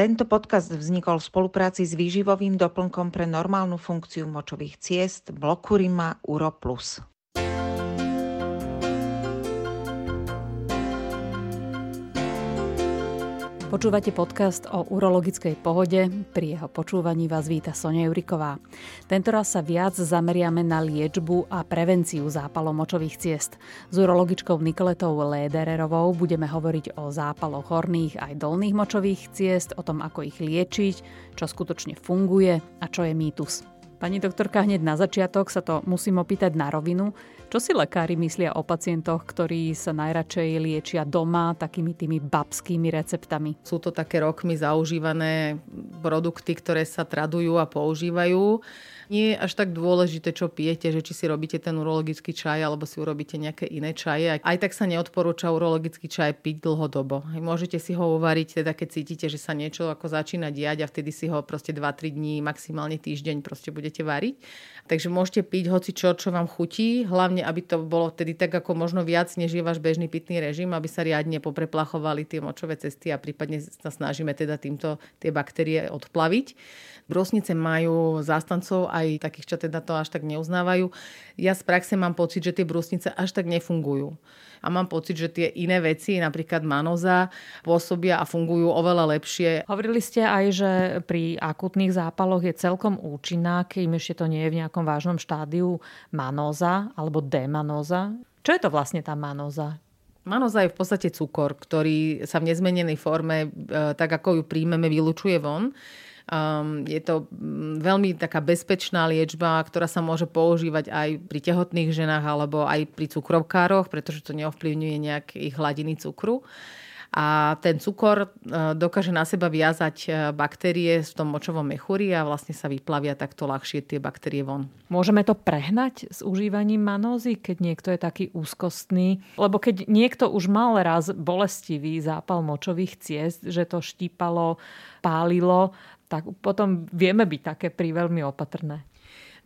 Tento podcast vznikol v spolupráci s výživovým doplnkom pre normálnu funkciu močových ciest Blokurima Uro+. Počúvate podcast o urologickej pohode. Pri jeho počúvaní vás víta Sonia Juriková. Tentoraz sa viac zameriame na liečbu a prevenciu zápalov močových ciest. S urologičkou Nikoletou Lédererovou budeme hovoriť o zápaloch horných aj dolných močových ciest, o tom, ako ich liečiť, čo skutočne funguje a čo je mýtus. Pani doktorka, hneď na začiatok sa to musím opýtať na rovinu. Čo si lekári myslia o pacientoch, ktorí sa najradšej liečia doma takými tými babskými receptami? Sú to také rokmi zaužívané produkty, ktoré sa tradujú a používajú nie je až tak dôležité, čo pijete, že či si robíte ten urologický čaj alebo si urobíte nejaké iné čaje. Aj tak sa neodporúča urologický čaj piť dlhodobo. Môžete si ho uvariť, teda keď cítite, že sa niečo ako začína diať a vtedy si ho proste 2-3 dní, maximálne týždeň proste budete variť. Takže môžete piť hoci čo, čo vám chutí, hlavne aby to bolo vtedy tak ako možno viac, než je váš bežný pitný režim, aby sa riadne popreplachovali tie močové cesty a prípadne sa snažíme teda týmto tie baktérie odplaviť. Brosnice majú zástancov aj takých, čo teda to až tak neuznávajú. Ja z praxe mám pocit, že tie brusnice až tak nefungujú. A mám pocit, že tie iné veci, napríklad manoza, pôsobia a fungujú oveľa lepšie. Hovorili ste aj, že pri akutných zápaloch je celkom účinná, kým ešte to nie je v nejakom vážnom štádiu manoza alebo demanóza. Čo je to vlastne tá manoza? Manoza je v podstate cukor, ktorý sa v nezmenenej forme, e, tak ako ju príjmeme, vylučuje von. Um, je to mm, veľmi taká bezpečná liečba, ktorá sa môže používať aj pri tehotných ženách alebo aj pri cukrovkároch, pretože to neovplyvňuje nejak ich hladiny cukru. A ten cukor e, dokáže na seba viazať e, baktérie v tom močovom mechúri a vlastne sa vyplavia takto ľahšie tie baktérie von. Môžeme to prehnať s užívaním manózy, keď niekto je taký úzkostný? Lebo keď niekto už mal raz bolestivý zápal močových ciest, že to štípalo, pálilo, tak potom vieme byť také pri veľmi opatrné.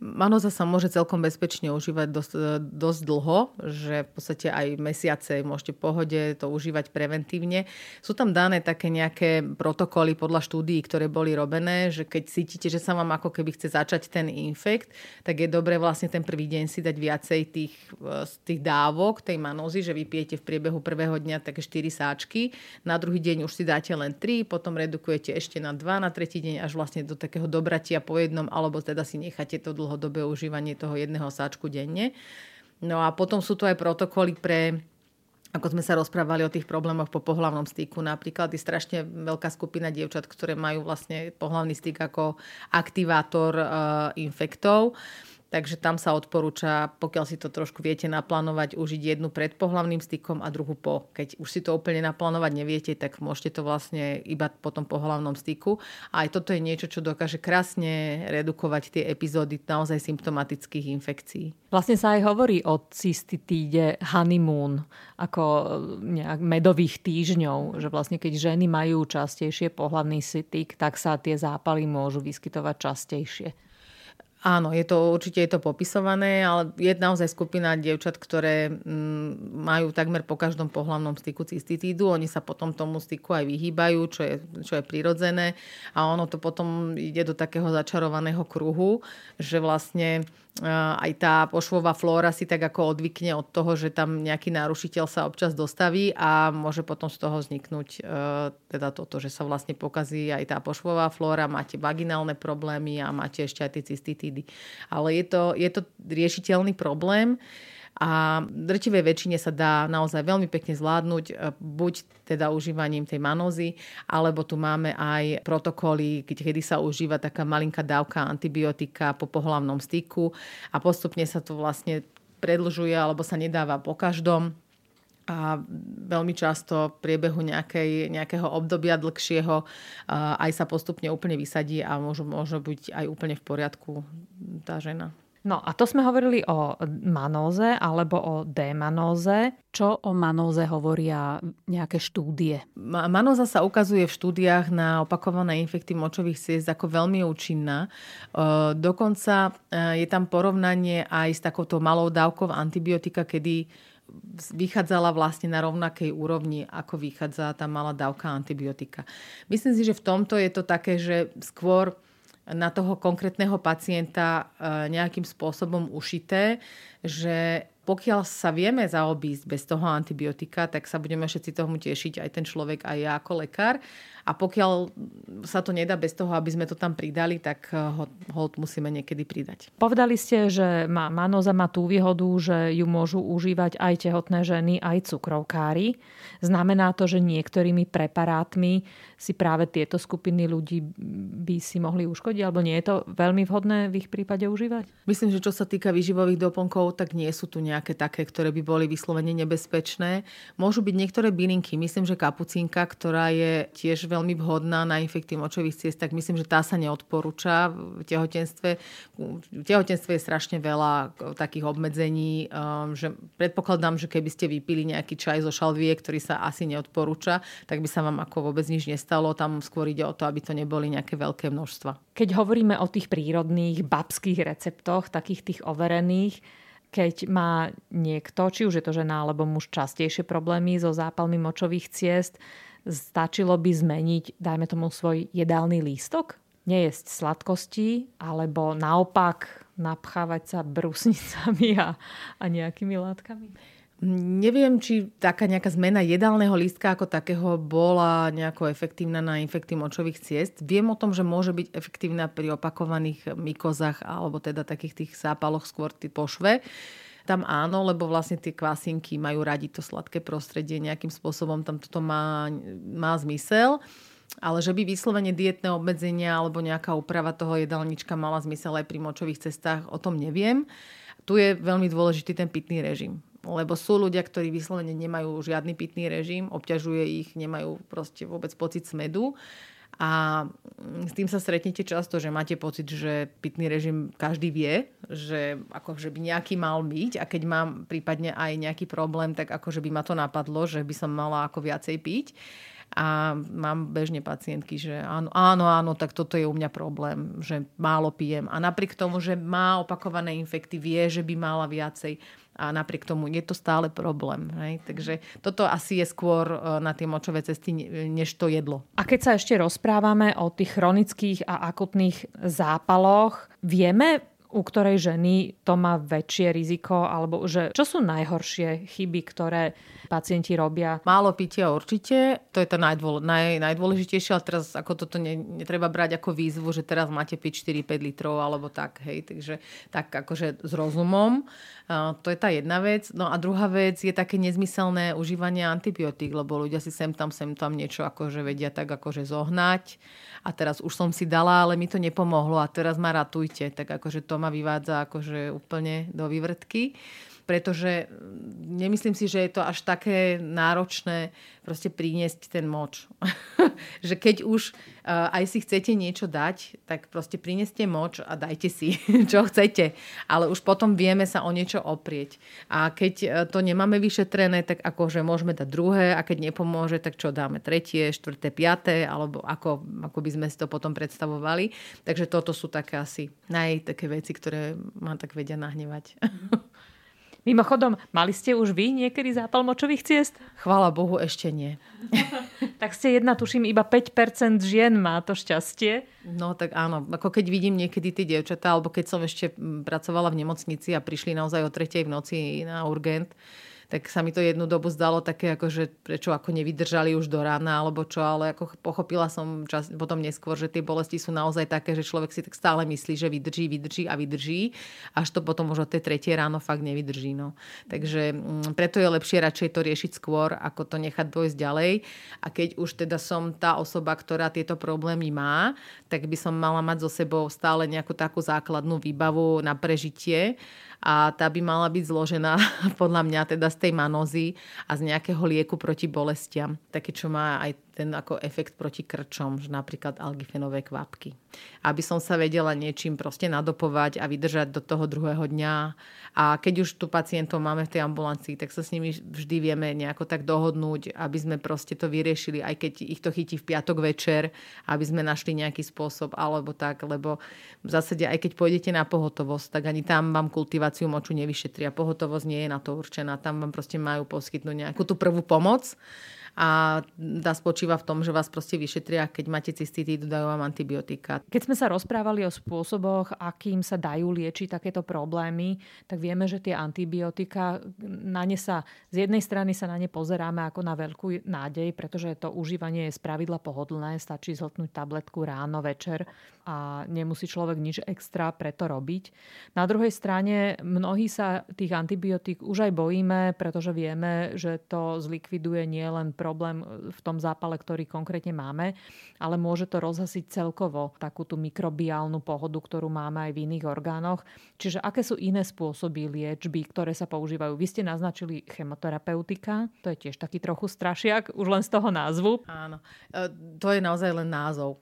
Manoza sa môže celkom bezpečne užívať dosť, dosť dlho, že v podstate aj mesiace môžete v pohode to užívať preventívne. Sú tam dané také nejaké protokoly podľa štúdií, ktoré boli robené, že keď cítite, že sa vám ako keby chce začať ten infekt, tak je dobré vlastne ten prvý deň si dať viacej tých, tých dávok, tej manozy, že vypijete v priebehu prvého dňa také 4 sáčky, na druhý deň už si dáte len 3, potom redukujete ešte na 2, na tretí deň až vlastne do takého dobratia po jednom, alebo teda si necháte to dlho dlhodobé užívanie toho jedného sáčku denne. No a potom sú tu aj protokoly pre ako sme sa rozprávali o tých problémoch po pohlavnom styku. Napríklad je strašne veľká skupina dievčat, ktoré majú vlastne pohlavný styk ako aktivátor uh, infektov. Takže tam sa odporúča, pokiaľ si to trošku viete naplánovať, užiť jednu pred pohlavným stykom a druhú po. Keď už si to úplne naplánovať neviete, tak môžete to vlastne iba po tom pohlavnom styku. A aj toto je niečo, čo dokáže krásne redukovať tie epizódy naozaj symptomatických infekcií. Vlastne sa aj hovorí o cystitíde honeymoon, ako nejak medových týždňov, že vlastne keď ženy majú častejšie pohlavný styk, tak sa tie zápaly môžu vyskytovať častejšie. Áno, je to, určite je to popisované, ale je naozaj skupina dievčat, ktoré mm, majú takmer po každom pohlavnom styku cystitídu. Oni sa potom tomu styku aj vyhýbajú, čo je, čo je prirodzené. A ono to potom ide do takého začarovaného kruhu, že vlastne aj tá pošvová flóra si tak ako odvykne od toho, že tam nejaký nárušiteľ sa občas dostaví a môže potom z toho vzniknúť e, teda toto, že sa vlastne pokazí aj tá pošvová flóra, máte vaginálne problémy a máte ešte aj tie cystitídy. Ale je to, je to riešiteľný problém a drtivej väčšine sa dá naozaj veľmi pekne zvládnuť, e, buď teda užívaním tej manózy, alebo tu máme aj protokoly, kedy sa užíva taká malinká dávka antibiotika po pohlavnom styku a postupne sa to vlastne predlžuje alebo sa nedáva po každom a veľmi často v priebehu nejakej, nejakého obdobia dlhšieho aj sa postupne úplne vysadí a môže, môže byť aj úplne v poriadku tá žena. No a to sme hovorili o manóze alebo o démanóze. Čo o manóze hovoria nejaké štúdie? Manóza sa ukazuje v štúdiách na opakované infekty močových ciest ako veľmi účinná. E, dokonca e, je tam porovnanie aj s takouto malou dávkou antibiotika, kedy vychádzala vlastne na rovnakej úrovni, ako vychádza tá malá dávka antibiotika. Myslím si, že v tomto je to také, že skôr na toho konkrétneho pacienta e, nejakým spôsobom ušité, že pokiaľ sa vieme zaobísť bez toho antibiotika, tak sa budeme všetci tomu tešiť, aj ten človek, aj ja ako lekár. A pokiaľ sa to nedá bez toho, aby sme to tam pridali, tak eh, ho, hold musíme niekedy pridať. Povedali ste, že má, manoza má tú výhodu, že ju môžu užívať aj tehotné ženy, aj cukrovkári. Znamená to, že niektorými preparátmi si práve tieto skupiny ľudí by si mohli uškodiť, alebo nie je to veľmi vhodné v ich prípade užívať? Myslím, že čo sa týka výživových doplnkov, tak nie sú tu nejaké také, ktoré by boli vyslovene nebezpečné. Môžu byť niektoré bylinky. Myslím, že kapucínka, ktorá je tiež veľmi vhodná na infekty močových ciest, tak myslím, že tá sa neodporúča v tehotenstve. V tehotenstve je strašne veľa takých obmedzení, um, že predpokladám, že keby ste vypili nejaký čaj zo šalvie, ktorý sa asi neodporúča, tak by sa vám ako vôbec nič nestalo. Tam skôr ide o to, aby to neboli nejaké veľké množstva. Keď hovoríme o tých prírodných babských receptoch, takých tých overených, keď má niekto, či už je to žena alebo muž, častejšie problémy so zápalmi močových ciest, stačilo by zmeniť, dajme tomu, svoj jedálny lístok? Nejesť sladkosti, alebo naopak napchávať sa brusnicami a, a nejakými látkami? Neviem, či taká nejaká zmena jedálneho lístka ako takého bola nejako efektívna na infekty močových ciest. Viem o tom, že môže byť efektívna pri opakovaných mykozách alebo teda takých tých zápaloch skôr po šve. Tam áno, lebo vlastne tie kvasinky majú radi to sladké prostredie, nejakým spôsobom tam toto má, má zmysel. Ale že by vyslovene dietné obmedzenia alebo nejaká úprava toho jedálnička mala zmysel aj pri močových cestách, o tom neviem. Tu je veľmi dôležitý ten pitný režim lebo sú ľudia, ktorí vyslovene nemajú žiadny pitný režim, obťažuje ich, nemajú proste vôbec pocit smedu a s tým sa stretnete často, že máte pocit, že pitný režim každý vie, že akože by nejaký mal byť a keď mám prípadne aj nejaký problém, tak akože by ma to napadlo, že by som mala ako viacej piť. A mám bežne pacientky, že áno, áno, áno, tak toto je u mňa problém, že málo pijem. A napriek tomu, že má opakované infekty, vie, že by mala viacej a napriek tomu je to stále problém. Hej? Takže toto asi je skôr e, na tie močové cesty, než to jedlo. A keď sa ešte rozprávame o tých chronických a akutných zápaloch, vieme u ktorej ženy to má väčšie riziko, alebo že čo sú najhoršie chyby, ktoré pacienti robia? Málo pitia určite, to je to najdôle, naj, najdôležitejšie, ale teraz ako toto ne, netreba brať ako výzvu, že teraz máte piť 4-5 litrov alebo tak, hej, takže tak akože s rozumom. Uh, to je tá jedna vec. No a druhá vec je také nezmyselné užívanie antibiotík, lebo ľudia si sem tam, sem tam niečo akože vedia tak akože zohnať a teraz už som si dala, ale mi to nepomohlo a teraz ma ratujte. Tak akože to ma vyvádza akože úplne do vývrtky pretože nemyslím si, že je to až také náročné proste priniesť ten moč. že keď už uh, aj si chcete niečo dať, tak proste prineste moč a dajte si, čo chcete. Ale už potom vieme sa o niečo oprieť. A keď uh, to nemáme vyšetrené, tak akože môžeme dať druhé a keď nepomôže, tak čo dáme? Tretie, štvrté, piaté, alebo ako, ako by sme si to potom predstavovali. Takže toto sú také asi naj také veci, ktoré ma tak vedia nahnevať. Mimochodom, mali ste už vy niekedy zápal močových ciest? Chvála Bohu, ešte nie. tak ste jedna, tuším, iba 5% žien má to šťastie. No tak áno, ako keď vidím niekedy tie dievčatá, alebo keď som ešte pracovala v nemocnici a prišli naozaj o tretej v noci na urgent, tak sa mi to jednu dobu zdalo také, ako, že prečo ako nevydržali už do rána, alebo čo, ale ako pochopila som čas, potom neskôr, že tie bolesti sú naozaj také, že človek si tak stále myslí, že vydrží, vydrží a vydrží, až to potom už od tej tretie ráno fakt nevydrží. No. Takže mm, preto je lepšie radšej to riešiť skôr, ako to nechať dojsť ďalej. A keď už teda som tá osoba, ktorá tieto problémy má, tak by som mala mať so sebou stále nejakú takú základnú výbavu na prežitie a tá by mala byť zložená podľa mňa teda z tej manózy a z nejakého lieku proti bolestiam. Také, čo má aj ten ako efekt proti krčom, že napríklad algifenové kvapky. Aby som sa vedela niečím proste nadopovať a vydržať do toho druhého dňa. A keď už tu pacientov máme v tej ambulancii, tak sa s nimi vždy vieme nejako tak dohodnúť, aby sme proste to vyriešili, aj keď ich to chytí v piatok večer, aby sme našli nejaký spôsob alebo tak, lebo v zásade aj keď pôjdete na pohotovosť, tak ani tam vám kultiváciu moču nevyšetria. Pohotovosť nie je na to určená. Tam vám proste majú poskytnúť nejakú tú prvú pomoc a tá spočíva v tom, že vás proste vyšetria, keď máte cystitídu, dajú vám antibiotika. Keď sme sa rozprávali o spôsoboch, akým sa dajú liečiť takéto problémy, tak vieme, že tie antibiotika, na ne sa, z jednej strany sa na ne pozeráme ako na veľkú nádej, pretože to užívanie je spravidla pohodlné, stačí zhltnúť tabletku ráno, večer a nemusí človek nič extra preto robiť. Na druhej strane mnohí sa tých antibiotík už aj bojíme, pretože vieme, že to zlikviduje nielen problém e, v tom zápale, ktorý konkrétne máme, ale môže to rozhasiť celkovo takú tú mikrobiálnu pohodu, ktorú máme aj v iných orgánoch. Čiže aké sú iné spôsoby liečby, ktoré sa používajú? Vy ste naznačili chemoterapeutika, to je tiež taký trochu strašiak, už len z toho názvu. Áno, e, to je naozaj len názov.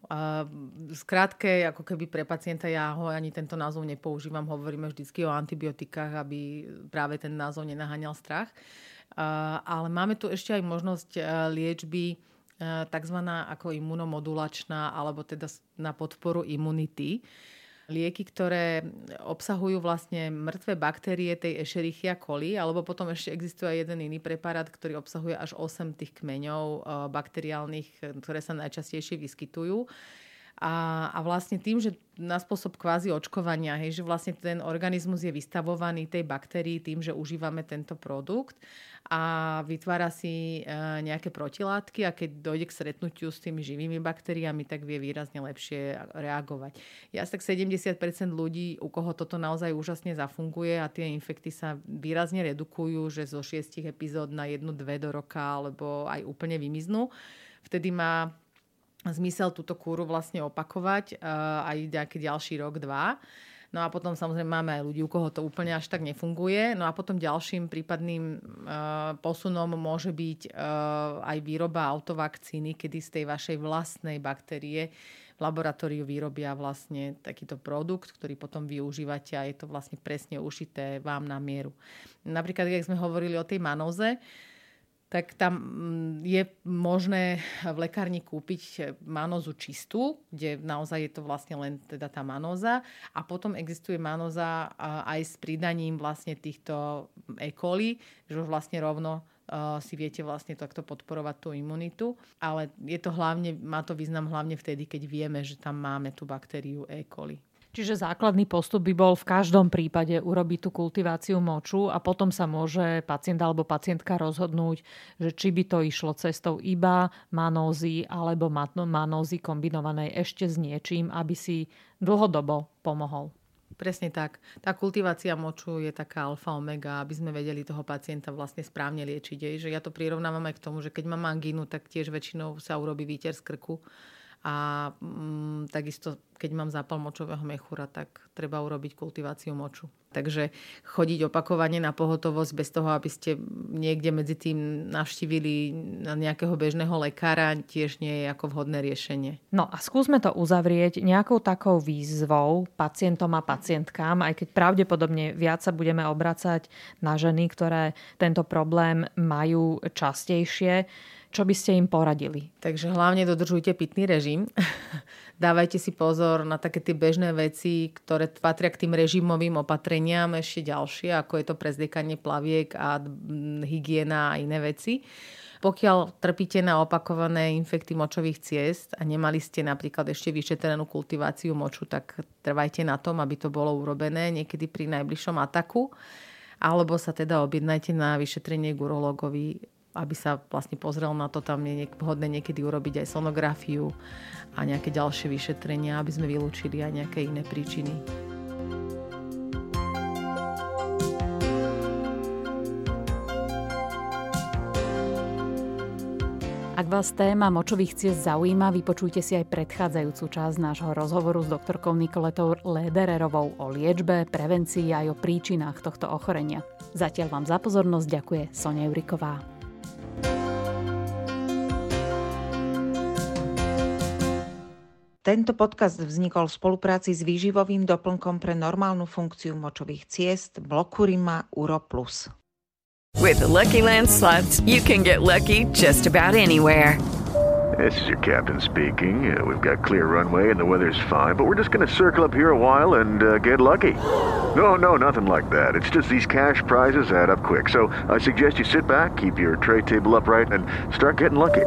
Skrátke, ako keby pre pacienta ja ho ani tento názov nepoužívam, hovoríme vždycky o antibiotikách, aby práve ten názov nenaháňal strach ale máme tu ešte aj možnosť e, liečby e, tzv. ako imunomodulačná alebo teda na podporu imunity. Lieky, ktoré obsahujú vlastne mŕtve baktérie tej Escherichia coli, alebo potom ešte existuje aj jeden iný preparát, ktorý obsahuje až 8 tých kmeňov bakteriálnych, ktoré sa najčastejšie vyskytujú. A, a vlastne tým, že na spôsob kvázi očkovania, hej, že vlastne ten organizmus je vystavovaný tej baktérii tým, že užívame tento produkt a vytvára si e, nejaké protilátky a keď dojde k stretnutiu s tými živými baktériami, tak vie výrazne lepšie reagovať. Ja tak 70% ľudí, u koho toto naozaj úžasne zafunguje a tie infekty sa výrazne redukujú, že zo 6 epizód na jednu, dve do roka alebo aj úplne vymiznú. Vtedy má zmysel túto kúru vlastne opakovať uh, aj nejaký ďalší rok, dva. No a potom samozrejme máme aj ľudí, u koho to úplne až tak nefunguje. No a potom ďalším prípadným uh, posunom môže byť uh, aj výroba autovakcíny, kedy z tej vašej vlastnej baktérie v laboratóriu vyrobia vlastne takýto produkt, ktorý potom využívate a je to vlastne presne ušité vám na mieru. Napríklad, keď sme hovorili o tej manoze, tak tam mm, je možné v lekárni kúpiť manozu čistú, kde naozaj je to vlastne len teda tá manoza a potom existuje manoza aj s pridaním vlastne týchto E. coli, že už vlastne rovno si viete vlastne takto podporovať tú imunitu, ale je to hlavne, má to význam hlavne vtedy, keď vieme, že tam máme tú baktériu E. coli. Čiže základný postup by bol v každom prípade urobiť tú kultiváciu moču a potom sa môže pacient alebo pacientka rozhodnúť, že či by to išlo cestou iba manózy alebo manózy kombinovanej ešte s niečím, aby si dlhodobo pomohol. Presne tak. Tá kultivácia moču je taká alfa omega, aby sme vedeli toho pacienta vlastne správne liečiť. Že ja to prirovnávam aj k tomu, že keď mám angínu, tak tiež väčšinou sa urobí výter z krku a mm, takisto, keď mám zápal močového mechúra, tak treba urobiť kultiváciu moču. Takže chodiť opakovane na pohotovosť bez toho, aby ste niekde medzi tým navštívili nejakého bežného lekára, tiež nie je ako vhodné riešenie. No a skúsme to uzavrieť nejakou takou výzvou pacientom a pacientkám, aj keď pravdepodobne viac sa budeme obracať na ženy, ktoré tento problém majú častejšie čo by ste im poradili? Takže hlavne dodržujte pitný režim. Dávajte si pozor na také tie bežné veci, ktoré patria k tým režimovým opatreniam, ešte ďalšie, ako je to prezliekanie plaviek a hygiena a iné veci. Pokiaľ trpíte na opakované infekty močových ciest a nemali ste napríklad ešte vyšetrenú kultiváciu moču, tak trvajte na tom, aby to bolo urobené niekedy pri najbližšom ataku alebo sa teda objednajte na vyšetrenie k urológovi aby sa vlastne pozrel na to, tam je vhodné niekedy urobiť aj sonografiu a nejaké ďalšie vyšetrenia, aby sme vylúčili aj nejaké iné príčiny. Ak vás téma močových ciest zaujíma, vypočujte si aj predchádzajúcu časť nášho rozhovoru s doktorkou Nikoletou Ledererovou o liečbe, prevencii aj o príčinách tohto ochorenia. Zatiaľ vám za pozornosť ďakuje Sonia Juriková. Tento podcast vznikol v spolupráci s výživovým doplnkom pre normálnu funkciu močových ciest Blokurima Uro+. With the Lucky Land slots, you can get lucky just about anywhere. This is your captain speaking. Uh, we've got clear runway and the weather's fine, but we're just going to circle up here a while and uh, get lucky. No, no, nothing like that. It's just these cash prizes add up quick. So I suggest you sit back, keep your tray table upright, and start getting lucky.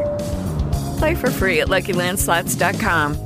Play for free at LuckyLandSlots.com.